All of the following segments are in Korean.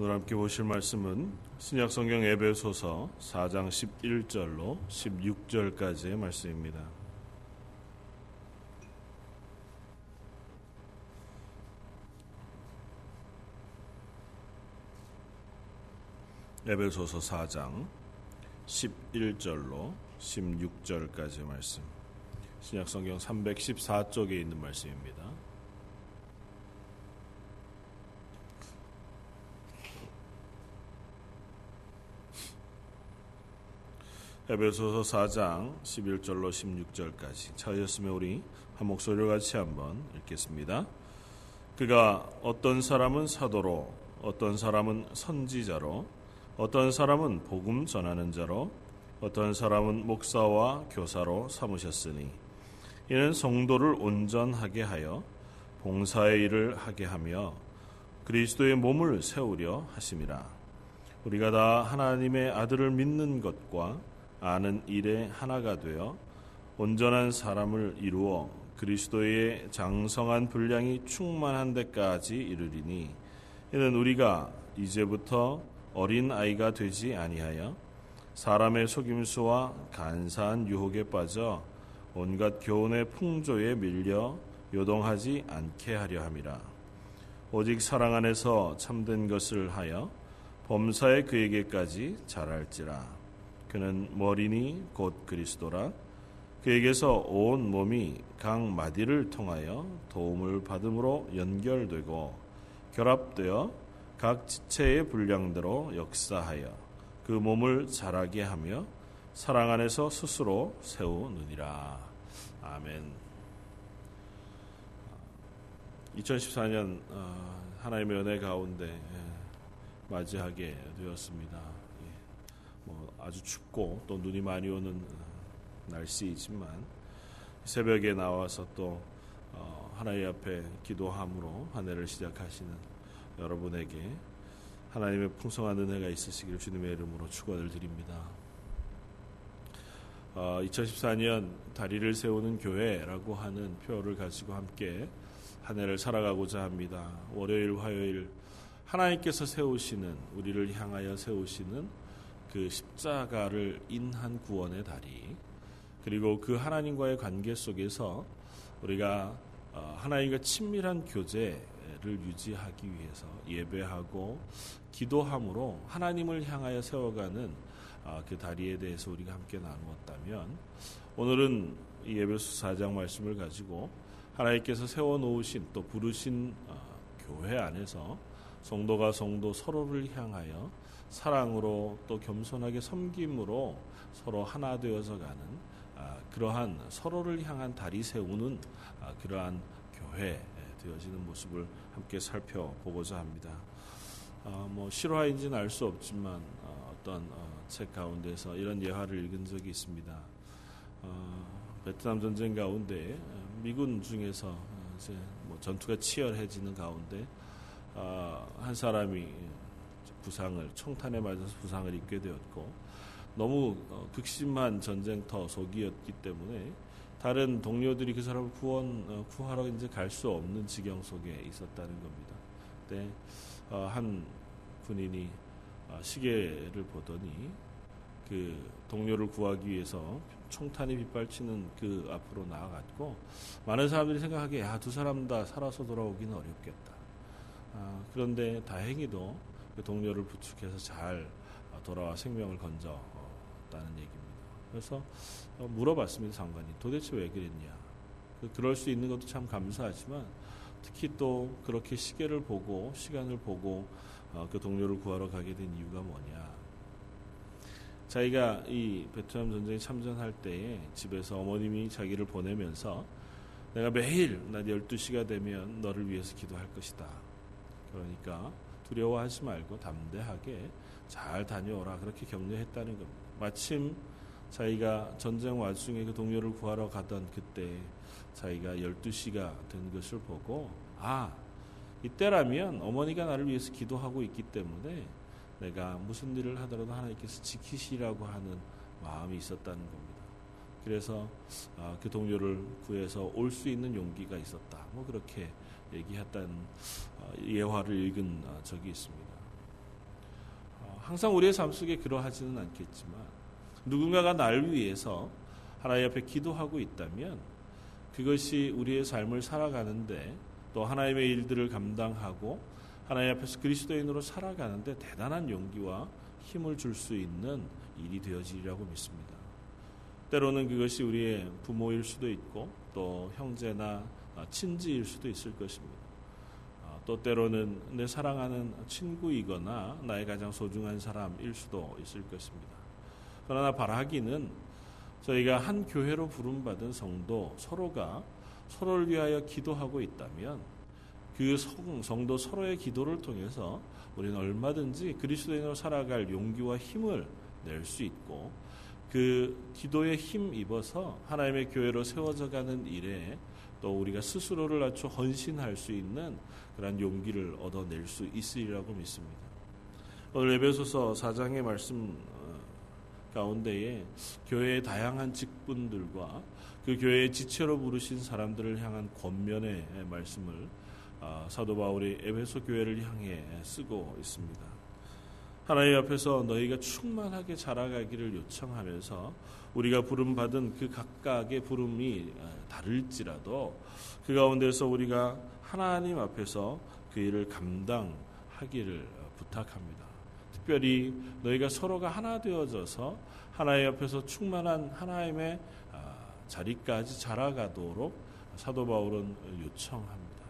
오늘 함께 보실 말씀은 신약성경 에베소서 4장 11절로 16절까지의 말씀입니다. 에베소서 4장 11절로 16절까지의 말씀. 신약성경 314쪽에 있는 말씀입니다. 에베소서 4장 11절로 16절까지 찾으셨으면 우리 한 목소리로 같이 한번 읽겠습니다. 그가 어떤 사람은 사도로 어떤 사람은 선지자로 어떤 사람은 복음 전하는 자로 어떤 사람은 목사와 교사로 삼으셨으니 이는 성도를 온전하게 하여 봉사의 일을 하게 하며 그리스도의 몸을 세우려 하심이라 우리가 다 하나님의 아들을 믿는 것과 아는 일에 하나가 되어 온전한 사람을 이루어 그리스도의 장성한 분량이 충만한 데까지 이르리니 이는 우리가 이제부터 어린 아이가 되지 아니하여 사람의 속임수와 간사한 유혹에 빠져 온갖 교훈의 풍조에 밀려 요동하지 않게 하려 함이라. 오직 사랑 안에서 참된 것을 하여 범사에 그에게까지 자랄지라 그는 머리니 곧 그리스도라 그에게서 온 몸이 각 마디를 통하여 도움을 받음으로 연결되고 결합되어 각 지체의 분량대로 역사하여 그 몸을 자라게 하며 사랑 안에서 스스로 세우느니라. 아멘. 2014년 어, 하나님의 은혜 가운데 예, 맞이하게 되었습니다. 뭐 아주 춥고 또 눈이 많이 오는 어, 날씨이지만 새벽에 나와서 또 어, 하나님 앞에 기도함으로 한 해를 시작하시는 여러분에게 하나님의 풍성한 은혜가 있으시기를 주님의 이름으로 축원을 드립니다. 2014년 다리를 세우는 교회라고 하는 표를 가지고 함께 한 해를 살아가고자 합니다. 월요일, 화요일 하나님께서 세우시는 우리를 향하여 세우시는 그 십자가를 인한 구원의 다리 그리고 그 하나님과의 관계 속에서 우리가 어, 하나님과 친밀한 교제를 유지하기 위해서 예배하고 기도함으로 하나님을 향하여 세워가는 어, 그 다리에 대해서 우리가 함께 나누었다면 오늘은 이 예배소 4장 말씀을 가지고 하나님께서 세워놓으신 또 부르신 어, 교회 안에서 성도가 성도 서로를 향하여 사랑으로 또 겸손하게 섬김으로 서로 하나 되어서 가는 아, 그러한 서로를 향한 다리 세우는 아, 그러한 교회 되어지는 모습을 함께 살펴보고자 합니다. 아, 뭐 실화인지는 알 수 없지만 어떤 어, 책 가운데서 이런 예화를 읽은 적이 있습니다. 어, 베트남 전쟁 가운데 어, 미군 중에서 이제 뭐 전투가 치열해지는 가운데 한 사람이 부상을 청탄에 맞아서 부상을 입게 되었고 너무 어, 극심한 전쟁터 속이었기 때문에 다른 동료들이 그 사람을 구원 어, 구하러 이제 갈 수 없는 지경 속에 있었다는 겁니다. 그때 어, 한 군인이 시계를 보더니 그 동료를 구하기 위해서 총탄이 빗발치는 그 앞으로 나아갔고 많은 사람들이 생각하기에 야, 두 사람 다 살아서 돌아오기는 어렵겠다. 아, 그런데 다행히도 그 동료를 부축해서 잘 돌아와 생명을 건졌다는 얘기입니다. 그래서 어, 물어봤습니다, 장관이. 도대체 왜 그랬냐. 그 그럴 수 있는 것도 참 감사하지만 특히 또 그렇게 시계를 보고 시간을 보고 어, 그 동료를 구하러 가게 된 이유가 뭐냐. 자기가 이 베트남 전쟁에 참전할 때에 집에서 어머님이 자기를 보내면서 내가 매일 낮 12시가 되면 너를 위해서 기도할 것이다. 그러니까 두려워하지 말고 담대하게 잘 다녀오라 그렇게 격려했다는 겁니다. 마침 자기가 전쟁 와중에 그 동료를 구하러 가던 그때 자기가 12시가 된 것을 보고 아 이때라면 어머니가 나를 위해서 기도하고 있기 때문에 내가 무슨 일을 하더라도 하나님께서 지키시라고 하는 마음이 있었다는 겁니다. 그래서 아, 그 동료를 구해서 올 수 있는 용기가 있었다. 뭐 그렇게 얘기했다는 어, 예화를 읽은 어, 적이 있습니다. 항상 우리의 삶 속에 그러하지는 않겠지만 누군가가 날 위해서 하나님 앞에 기도하고 있다면 그것이 우리의 삶을 살아가는데 또 하나님의 일들을 감당하고 하나님 앞에서 그리스도인으로 살아가는데 대단한 용기와 힘을 줄 수 있는 일이 되어지리라고 믿습니다. 때로는 그것이 우리의 부모일 수도 있고 또 형제나 친지일 수도 있을 것입니다. 아, 또 때로는 내 사랑하는 친구이거나 나의 가장 소중한 사람일 수도 있을 것입니다. 그러나 바라기는 저희가 한 교회로 부름받은 성도 서로가 서로를 위하여 기도하고 있다면 그 성도 서로의 기도를 통해서 우리는 얼마든지 그리스도인으로 살아갈 용기와 힘을 낼 수 있고 그 기도에 힘 입어서 하나님의 교회로 세워져 가는 일에 또 우리가 스스로를 낮춰 헌신할 수 있는 그런 용기를 얻어낼 수 있으리라고 믿습니다. 오늘 에베소서 4장의 말씀 어, 가운데에 교회의 다양한 직분들과 그 교회의 지체로 부르신 사람들을 향한 권면의 말씀을 어, 사도 바울이 에베소 교회를 향해 쓰고 있습니다. 하나님 앞에서 너희가 충만하게 자라가기를 요청하면서 우리가 부름 받은 그 각각의 부름이 어, 다를지라도 그 가운데서 우리가 하나님 앞에서 그 일을 감당하기를 부탁합니다. 특별히 너희가 서로가 하나 되어져서 하나님 앞에서 충만한 하나님의 아, 자리까지 자라가도록 사도 바울은 요청합니다.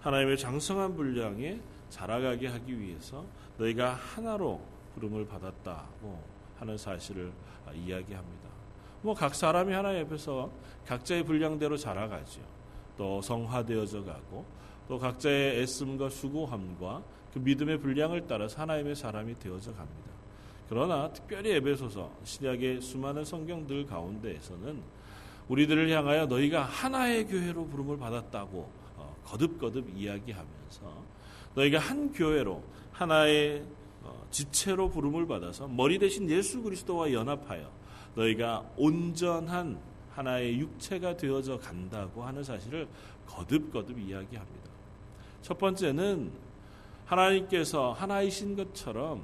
하나님의 장성한 분량에 자라가게 하기 위해서 너희가 하나로 부름을 받았다고 하는 사실을 아, 이야기합니다. 뭐 각 사람이 하나님 앞에서 각자의 분량대로 자라가죠. 또 성화되어져 가고 또 각자의 애씀과 수고함과 그 믿음의 분량을 따라서 하나님의 사람이 되어져 갑니다. 그러나 특별히 에베소서 신약의 수많은 성경들 가운데에서는 우리들을 향하여 너희가 하나의 교회로 부름을 받았다고 어, 거듭거듭 이야기하면서 너희가 한 교회로 하나의 어, 지체로 부름을 받아서 머리 대신 예수 그리스도와 연합하여 너희가 온전한 하나의 육체가 되어져 간다고 하는 사실을 거듭거듭 이야기합니다. 첫 번째는 하나님께서 하나이신 것처럼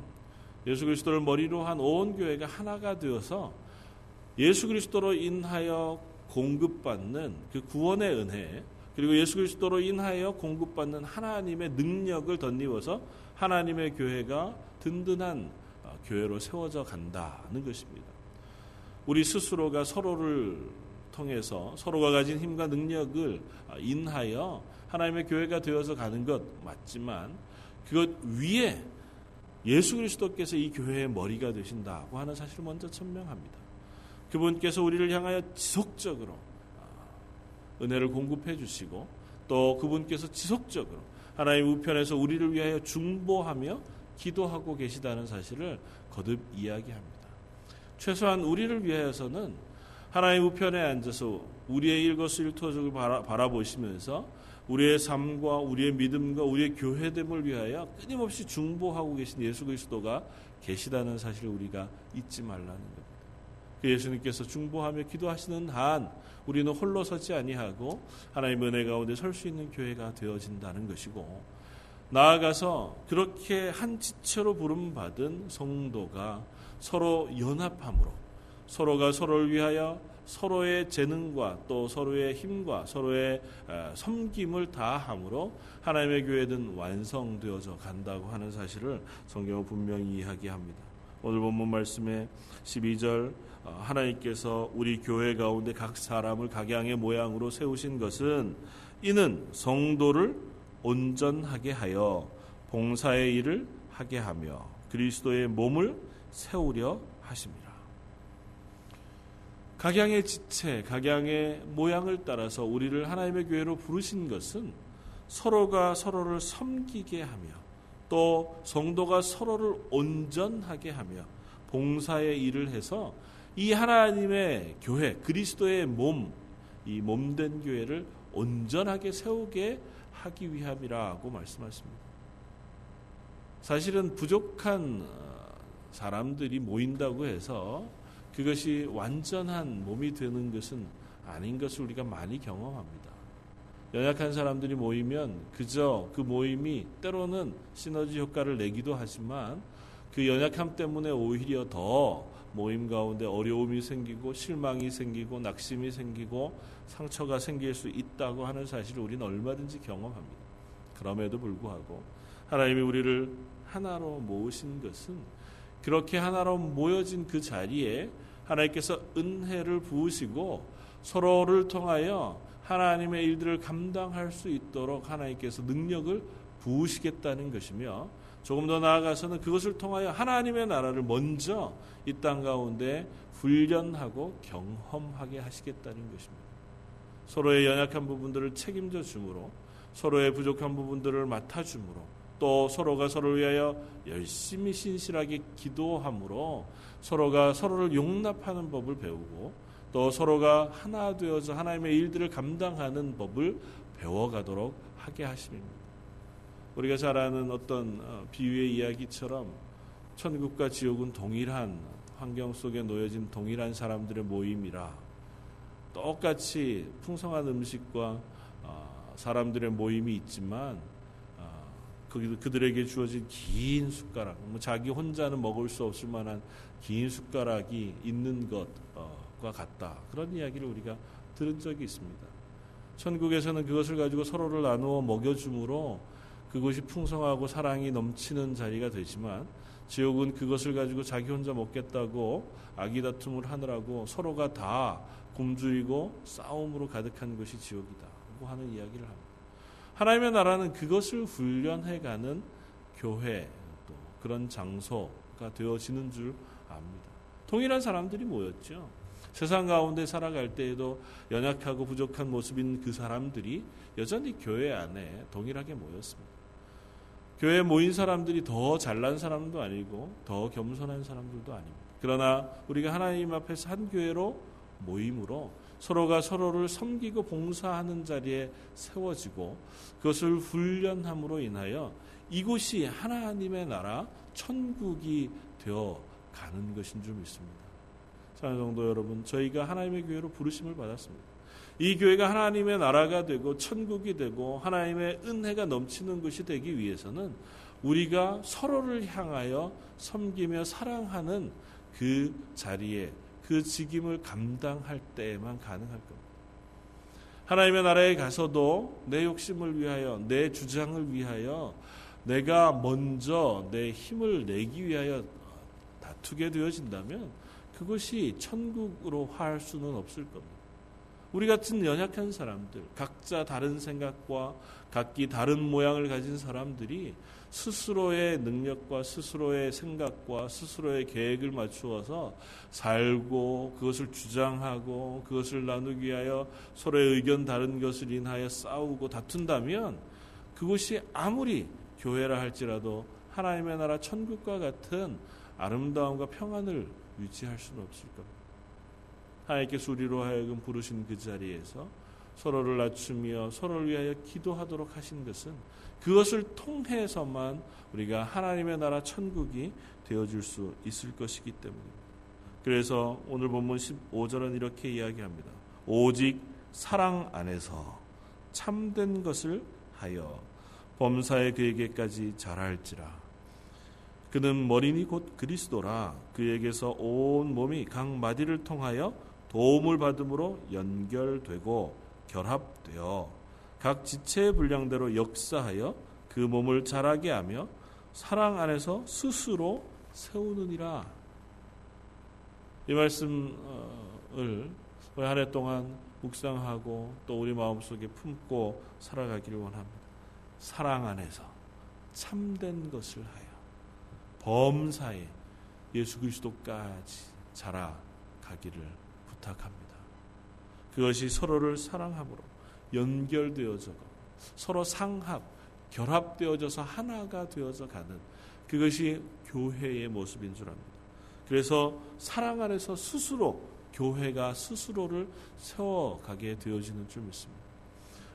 예수 그리스도를 머리로 한 온 교회가 하나가 되어서 예수 그리스도로 인하여 공급받는 그 구원의 은혜 그리고 예수 그리스도로 인하여 공급받는 하나님의 능력을 덧입어서 하나님의 교회가 든든한 어, 교회로 세워져 간다는 것입니다. 우리 스스로가 서로를 통해서 서로가 가진 힘과 능력을 어, 인하여 하나님의 교회가 되어서 가는 것 맞지만 그것 위에 예수 그리스도께서 이 교회의 머리가 되신다고 하는 사실을 먼저 천명합니다. 그분께서 우리를 향하여 지속적으로 은혜를 공급해 주시고 또 그분께서 지속적으로 하나님 우편에서 우리를 위하여 중보하며 기도하고 계시다는 사실을 거듭 이야기합니다. 최소한 우리를 위하여서는 하나님 우편에 앉아서 우리의 일거수일투족을 바라, 보시면서 우리의 삶과 우리의 믿음과 우리의 교회됨을 위하여 끊임없이 중보하고 계신 예수 그리스도가 계시다는 사실을 우리가 잊지 말라는 겁니다. 그 예수님께서 중보하며 기도하시는 한 우리는 홀로 서지 아니하고 하나님의 은혜 가운데 설 수 있는 교회가 되어진다는 것이고 나아가서 그렇게 한 지체로 부름 받은 성도가 서로 연합함으로 서로가 서로를 위하여 서로의 재능과 또 서로의 힘과 서로의 섬김을 다함으로 하나님의 교회는 완성되어져 간다고 하는 사실을 성경은 분명히 이야기합니다. 오늘 본문 말씀에 12절 어, 하나님께서 우리 교회 가운데 각 사람을 각양의 모양으로 세우신 것은 이는 성도를 온전하게 하여 봉사의 일을 하게 하며 그리스도의 몸을 세우려 하십니다. 각양의 지체, 각양의 모양을 따라서 우리를 하나님의 교회로 부르신 것은 서로가 서로를 섬기게 하며 또 성도가 서로를 온전하게 하며 봉사의 일을 해서 이 하나님의 교회, 그리스도의 몸, 이 몸된 교회를 온전하게 세우게 하기 위함이라고 말씀하십니다. 사실은 부족한 어, 사람들이 모인다고 해서 그것이 완전한 몸이 되는 것은 아닌 것을 우리가 많이 경험합니다. 연약한 사람들이 모이면 그저 그 모임이 때로는 시너지 효과를 내기도 하지만 그 연약함 때문에 오히려 더 모임 가운데 어려움이 생기고 실망이 생기고 낙심이 생기고 상처가 생길 수 있다고 하는 사실을 우리는 얼마든지 경험합니다. 그럼에도 불구하고 하나님이 우리를 하나로 모으신 것은 그렇게 하나로 모여진 그 자리에 하나님께서 은혜를 부으시고 서로를 통하여 하나님의 일들을 감당할 수 있도록 하나님께서 능력을 부으시겠다는 것이며 조금 더 나아가서는 그것을 통하여 하나님의 나라를 먼저 이 땅 가운데 훈련하고 경험하게 하시겠다는 것입니다. 서로의 연약한 부분들을 책임져 주므로 서로의 부족한 부분들을 맡아 주므로 또 서로가 서로를 위하여 열심히 신실하게 기도함으로 서로가 서로를 용납하는 법을 배우고 또 서로가 하나 되어서 하나님의 일들을 감당하는 법을 배워가도록 하게 하십니다. 우리가 잘 아는 어떤 어, 비유의 이야기처럼 천국과 지옥은 동일한 환경 속에 놓여진 동일한 사람들의 모임이라 똑같이 풍성한 음식과 어, 사람들의 모임이 있지만 어, 그들에게 주어진 긴 숟가락, 뭐 자기 혼자는 먹을 수 없을 만한 긴 숟가락이 있는 것 과 같다. 그런 이야기를 우리가 들은 적이 있습니다. 천국에서는 그것을 가지고 서로를 나누어 먹여줌으로 그것이 풍성하고 사랑이 넘치는 자리가 되지만 지옥은 그것을 가지고 자기 혼자 먹겠다고 아기다툼을 하느라고 서로가 다 굶주리고 싸움으로 가득한 것이 지옥이다고 하는 이야기를 합니다. 하나님의 나라는 그것을 훈련해가는 교회 또 그런 장소가 되어지는 줄 압니다. 동일한 사람들이 모였죠. 세상 가운데 살아갈 때에도 연약하고 부족한 모습인 그 사람들이 여전히 교회 안에 동일하게 모였습니다. 교회에 모인 사람들이 더 잘난 사람도 아니고 더 겸손한 사람들도 아닙니다. 그러나 우리가 하나님 앞에서 한 교회로 모임으로 서로가 서로를 섬기고 봉사하는 자리에 세워지고 그것을 훈련함으로 인하여 이곳이 하나님의 나라 천국이 되어 가는 것인 줄 믿습니다. 사는 정도 여러분, 저희가 하나님의 교회로 부르심을 받았습니다. 이 교회가 하나님의 나라가 되고 천국이 되고 하나님의 은혜가 넘치는 것이 되기 위해서는 우리가 서로를 향하여 섬기며 사랑하는 그 자리에 그 직임을 감당할 때에만 가능할 겁니다. 하나님의 나라에 가서도 내 욕심을 위하여 내 주장을 위하여 내가 먼저 내 힘을 내기 위하여 다투게 되어진다면 그것이 천국으로 할 수는 없을 겁니다. 우리 같은 연약한 사람들, 각자 다른 생각과 각기 다른 모양을 가진 사람들이 스스로의 능력과 스스로의 생각과 스스로의 계획을 맞추어서 살고 그것을 주장하고 그것을 나누기 위하여 서로의 의견 다른 것을 인하여 싸우고 다툰다면 그것이 아무리 교회라 할지라도 하나님의 나라 천국과 같은 아름다움과 평안을 유지할 수는 없을 겁니다. 하나님께서 우리로 하여금 부르신 그 자리에서 서로를 낮추며 서로를 위하여 기도하도록 하신 것은 그것을 통해서만 우리가 하나님의 나라 천국이 되어줄 수 있을 것이기 때문입니다. 그래서 오늘 본문 15절은 이렇게 이야기합니다. 오직 사랑 안에서 참된 것을 하여 범사에 그에게까지 자랄지라. 그는 머리니 곧 그리스도라 그에게서 온 몸이 각 마디를 통하여 도움을 받음으로 연결되고 결합되어 각 지체의 분량대로 역사하여 그 몸을 자라게 하며 사랑 안에서 스스로 세우느니라. 이 말씀을 한해 동안 묵상하고 또 우리 마음속에 품고 살아가기를 원합니다. 사랑 안에서 참된 것을 하여 범사에 예수 그리스도까지 자라가기를 부탁합니다. 그것이 서로를 사랑함으로 연결되어져 서로 상합, 결합되어져서 하나가 되어져 가는 그것이 교회의 모습인 줄 압니다. 그래서 사랑 안에서 스스로 교회가 스스로를 세워가게 되어지는 줄 믿습니다.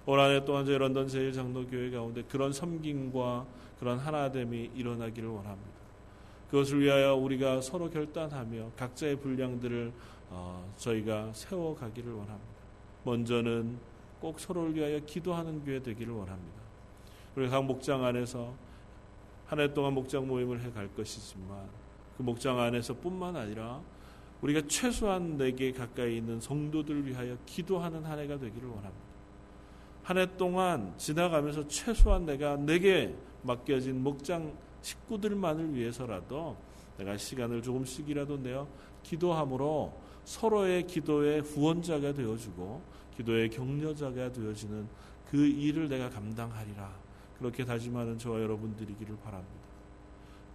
올 한해 또한 저희 런던 제일장로교회 가운데 그런 섬김과 그런 하나됨이 일어나기를 원합니다. 그것을 위하여 우리가 서로 결단하며 각자의 분량들을 어, 저희가 세워가기를 원합니다. 먼저는 꼭 서로를 위하여 기도하는 교회 되기를 원합니다. 우리 각 목장 안에서 한 해 동안 목장 모임을 해 갈 것이지만 그 목장 안에서뿐만 아니라 우리가 최소한 내게 가까이 있는 성도들을 위하여 기도하는 한 해가 되기를 원합니다. 한 해 동안 지나가면서 최소한 내가 내게 맡겨진 목장 식구들만을 위해서라도 내가 시간을 조금씩이라도 내어 기도함으로 서로의 기도의 후원자가 되어주고 기도의 격려자가 되어지는 그 일을 내가 감당하리라. 그렇게 다짐하는 저와 여러분들이기를 바랍니다.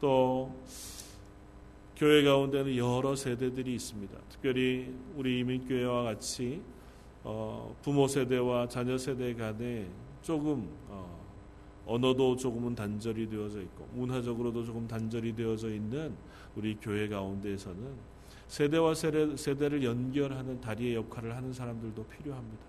또 교회 가운데는 여러 세대들이 있습니다. 특별히 우리 이민교회와 같이 어, 부모 세대와 자녀 세대 간에 조금 어, 언어도 조금은 단절이 되어져 있고 문화적으로도 조금 단절이 되어져 있는 우리 교회 가운데에서는 세대와 세대, 세대를 연결하는 다리의 역할을 하는 사람들도 필요합니다.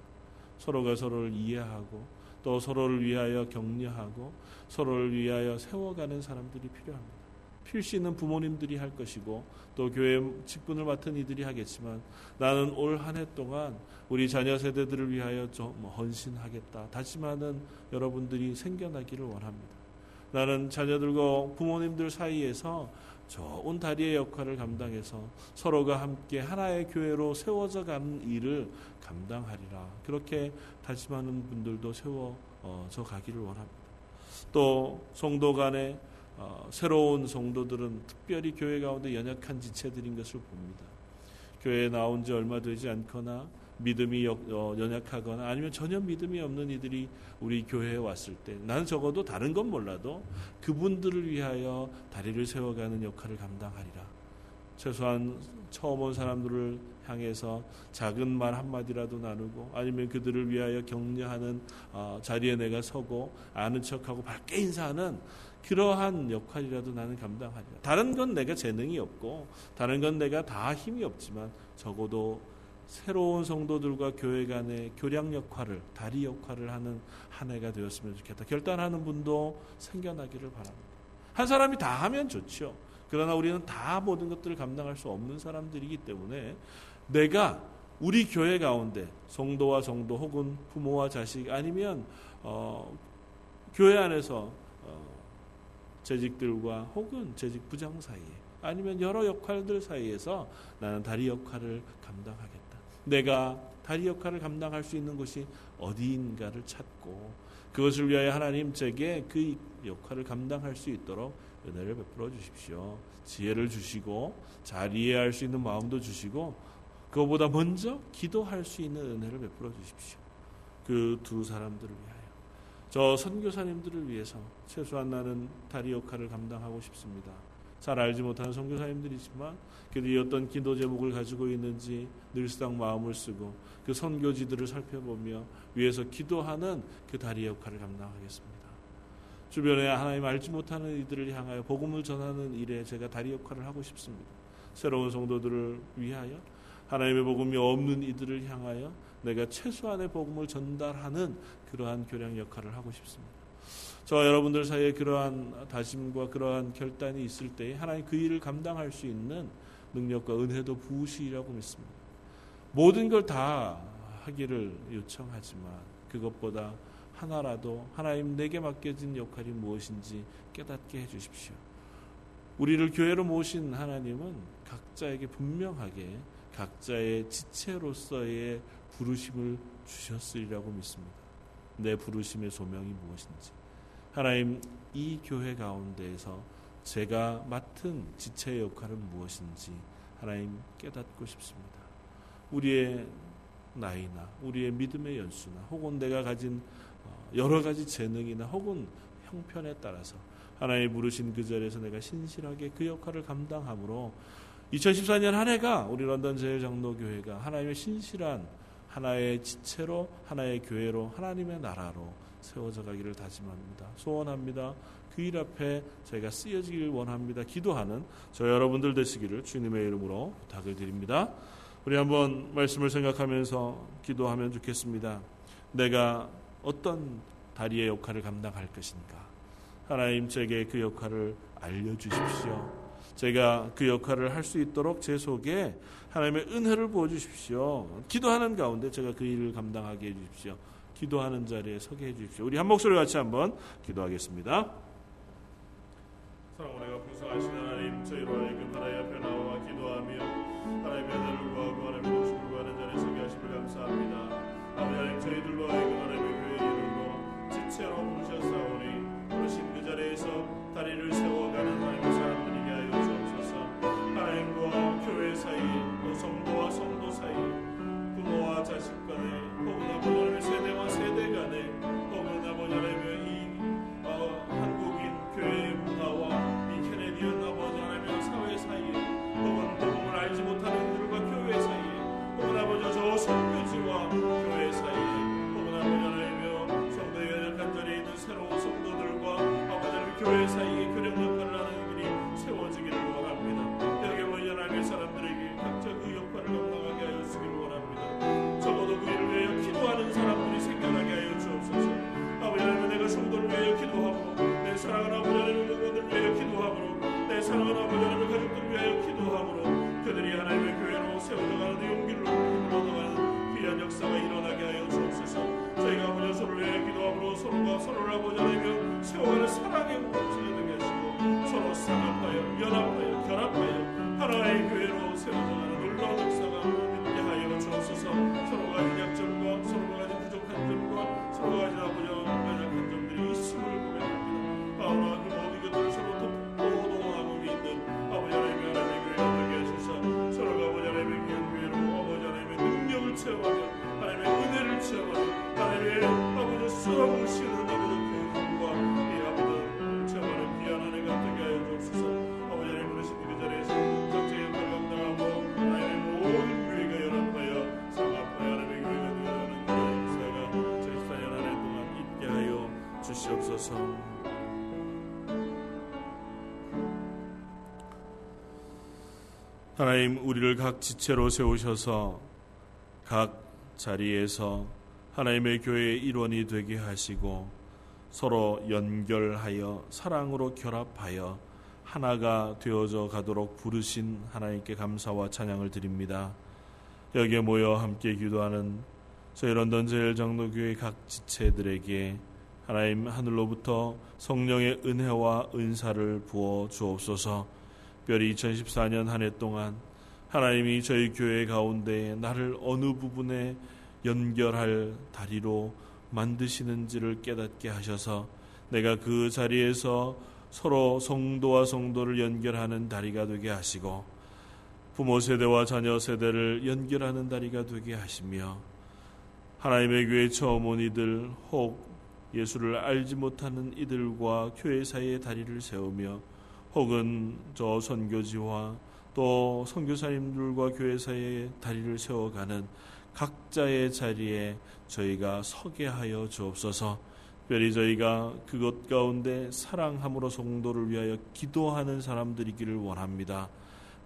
서로가 서로를 이해하고 또 서로를 위하여 격려하고 서로를 위하여 세워가는 사람들이 필요합니다. 필시 있는 부모님들이 할 것이고 또 교회 직분을 맡은 이들이 하겠지만 나는 올 한 해 동안 우리 자녀 세대들을 위하여 좀 헌신하겠다 다짐하는 여러분들이 생겨나기를 원합니다. 나는 자녀들과 부모님들 사이에서 좋은 다리의 역할을 감당해서 서로가 함께 하나의 교회로 세워져 가는 일을 감당하리라. 그렇게 다짐하는 분들도 세워져 가기를 원합니다. 또 성도 간에 어, 새로운 성도들은 특별히 교회 가운데 연약한 지체들인 것을 봅니다. 교회에 나온 지 얼마 되지 않거나 믿음이 어, 연약하거나 아니면 전혀 믿음이 없는 이들이 우리 교회에 왔을 때 나는 적어도 다른 건 몰라도 그분들을 위하여 다리를 세워가는 역할을 감당하리라. 최소한 처음 온 사람들을 향해서 작은 말 한마디라도 나누고 아니면 그들을 위하여 격려하는 어, 자리에 내가 서고 아는 척하고 밝게 인사하는 그러한 역할이라도 나는 감당하리라. 다른 건 내가 재능이 없고 다른 건 내가 다 힘이 없지만 적어도 새로운 성도들과 교회 간의 교량 역할을 다리 역할을 하는 한 해가 되었으면 좋겠다. 결단하는 분도 생겨나기를 바랍니다. 한 사람이 다 하면 좋죠. 그러나 우리는 다 모든 것들을 감당할 수 없는 사람들이기 때문에 내가 우리 교회 가운데 성도와 성도 혹은 부모와 자식 아니면 어, 교회 안에서 어, 재직들과 혹은 재직 부장 사이에 아니면 여러 역할들 사이에서 나는 다리 역할을 감당하겠다. 내가 다리 역할을 감당할 수 있는 곳이 어디인가를 찾고 그것을 위하여 하나님 제게 그 역할을 감당할 수 있도록 은혜를 베풀어 주십시오. 지혜를 주시고 잘 이해할 수 있는 마음도 주시고 그것보다 먼저 기도할 수 있는 은혜를 베풀어 주십시오. 그 두 사람들을 위하여 저 선교사님들을 위해서 최소한 나는 다리 역할을 감당하고 싶습니다. 잘 알지 못하는 선교사님들이지만 그들이 어떤 기도 제목을 가지고 있는지 늘상 마음을 쓰고 그 선교지들을 살펴보며 위에서 기도하는 그 다리 역할을 감당하겠습니다. 주변에 하나님 알지 못하는 이들을 향하여 복음을 전하는 일에 제가 다리 역할을 하고 싶습니다. 새로운 성도들을 위하여 하나님의 복음이 없는 이들을 향하여 내가 최소한의 복음을 전달하는 그러한 교량 역할을 하고 싶습니다. 저와 여러분들 사이에 그러한 다짐과 그러한 결단이 있을 때 하나님 그 일을 감당할 수 있는 능력과 은혜도 부으시라고 믿습니다. 모든 걸 다 하기를 요청하지만 그것보다 하나라도 하나님 내게 맡겨진 역할이 무엇인지 깨닫게 해 주십시오. 우리를 교회로 모신 하나님은 각자에게 분명하게 각자의 지체로서의 부르심을 주셨으리라고 믿습니다. 내 부르심의 소명이 무엇인지. 하나님 이 교회 가운데에서 제가 맡은 지체의 역할은 무엇인지 하나님 깨닫고 싶습니다. 우리의 나이나 우리의 믿음의 연수나 혹은 내가 가진 어, 여러 가지 재능이나 혹은 형편에 따라서 하나님 부르신 그 자리에서 내가 신실하게 그 역할을 감당함으로 2014년 한 해가 우리 런던 제일장로교회가 하나님의 신실한 하나의 지체로 하나의 교회로 하나님의 나라로 세워져 가기를 다짐합니다. 소원합니다. 그 일 앞에 저희가 쓰여지길 원합니다. 기도하는 저 여러분들 되시기를 주님의 이름으로 부탁을 드립니다. 우리 한번 말씀을 생각하면서 기도하면 좋겠습니다. 내가 어떤 다리의 역할을 감당할 것인가? 하나님 제게 그 역할을 알려주십시오. 제가 그 역할을 할 수 있도록 제 속에 하나님의 은혜를 부어 주십시오. 기도하는 가운데 제가 그 일을 감당하게 해 주십시오. 기도하는 자리에 서게 해 주십시오. 우리 한 목소리 같이 한번 기도하겠습니다. 풍성하신 하나님 저희로 하여금 앞에 하나님의 가족들을 위하여 기도하므로 그들이 하나님의 교회로 세워져 가는 데 용기를 얻어가는 귀한 역사가 일어나게 하여 주옵소서. 기도함으로 하나의 교회로 세워져가는 놀라운 역사가 있게 하여 주옵소서 서로가 하나님 우리를 각 지체로 세우셔서 각 자리에서 하나님의 교회의 일원이 되게 하시고 서로 연결하여 사랑으로 결합하여 하나가 되어져 가도록 부르신 하나님께 감사와 찬양을 드립니다. 여기에 모여 함께 기도하는 저희 런던 제일 장로교회 각 지체들에게 하나님 하늘로부터 성령의 은혜와 은사를 부어 주옵소서. 특별히 2014년 한 해 동안 하나님이 저희 교회 가운데 나를 어느 부분에 연결할 다리로 만드시는지를 깨닫게 하셔서 내가 그 자리에서 서로 성도와 성도를 연결하는 다리가 되게 하시고 부모 세대와 자녀 세대를 연결하는 다리가 되게 하시며 하나님의 교회 처음 온 이들 혹 예수를 알지 못하는 이들과 교회 사이의 다리를 세우며 혹은 저 선교지와 또 선교사님들과 교회 사이의 다리를 세워가는 각자의 자리에 저희가 서게 하여 주옵소서. 특별히 저희가 그것 가운데 사랑함으로 성도를 위하여 기도하는 사람들이기를 원합니다.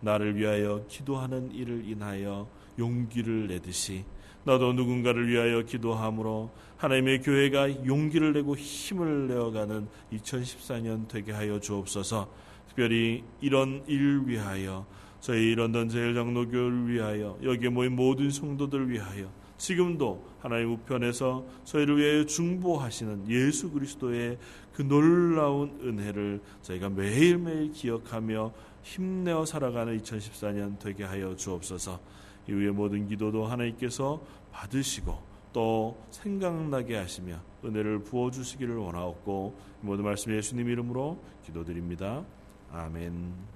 나를 위하여 기도하는 일을 인하여 용기를 내듯이 나도 누군가를 위하여 기도함으로 하나님의 교회가 용기를 내고 힘을 내어가는 2014년 되게 하여 주옵소서. 특별히 이런 일 위하여 저희 런던 제일장로교를 위하여 여기에 모인 모든 성도들 위하여 지금도 하나님 우편에서 저희를 위하여 중보하시는 예수 그리스도의 그 놀라운 은혜를 저희가 매일매일 기억하며 힘내어 살아가는 2014년 되게 하여 주옵소서. 이후의 모든 기도도 하나님께서 받으시고 또 생각나게 하시며 은혜를 부어 주시기를 원하옵고 모든 말씀 예수님 이름으로 기도드립니다. 아멘.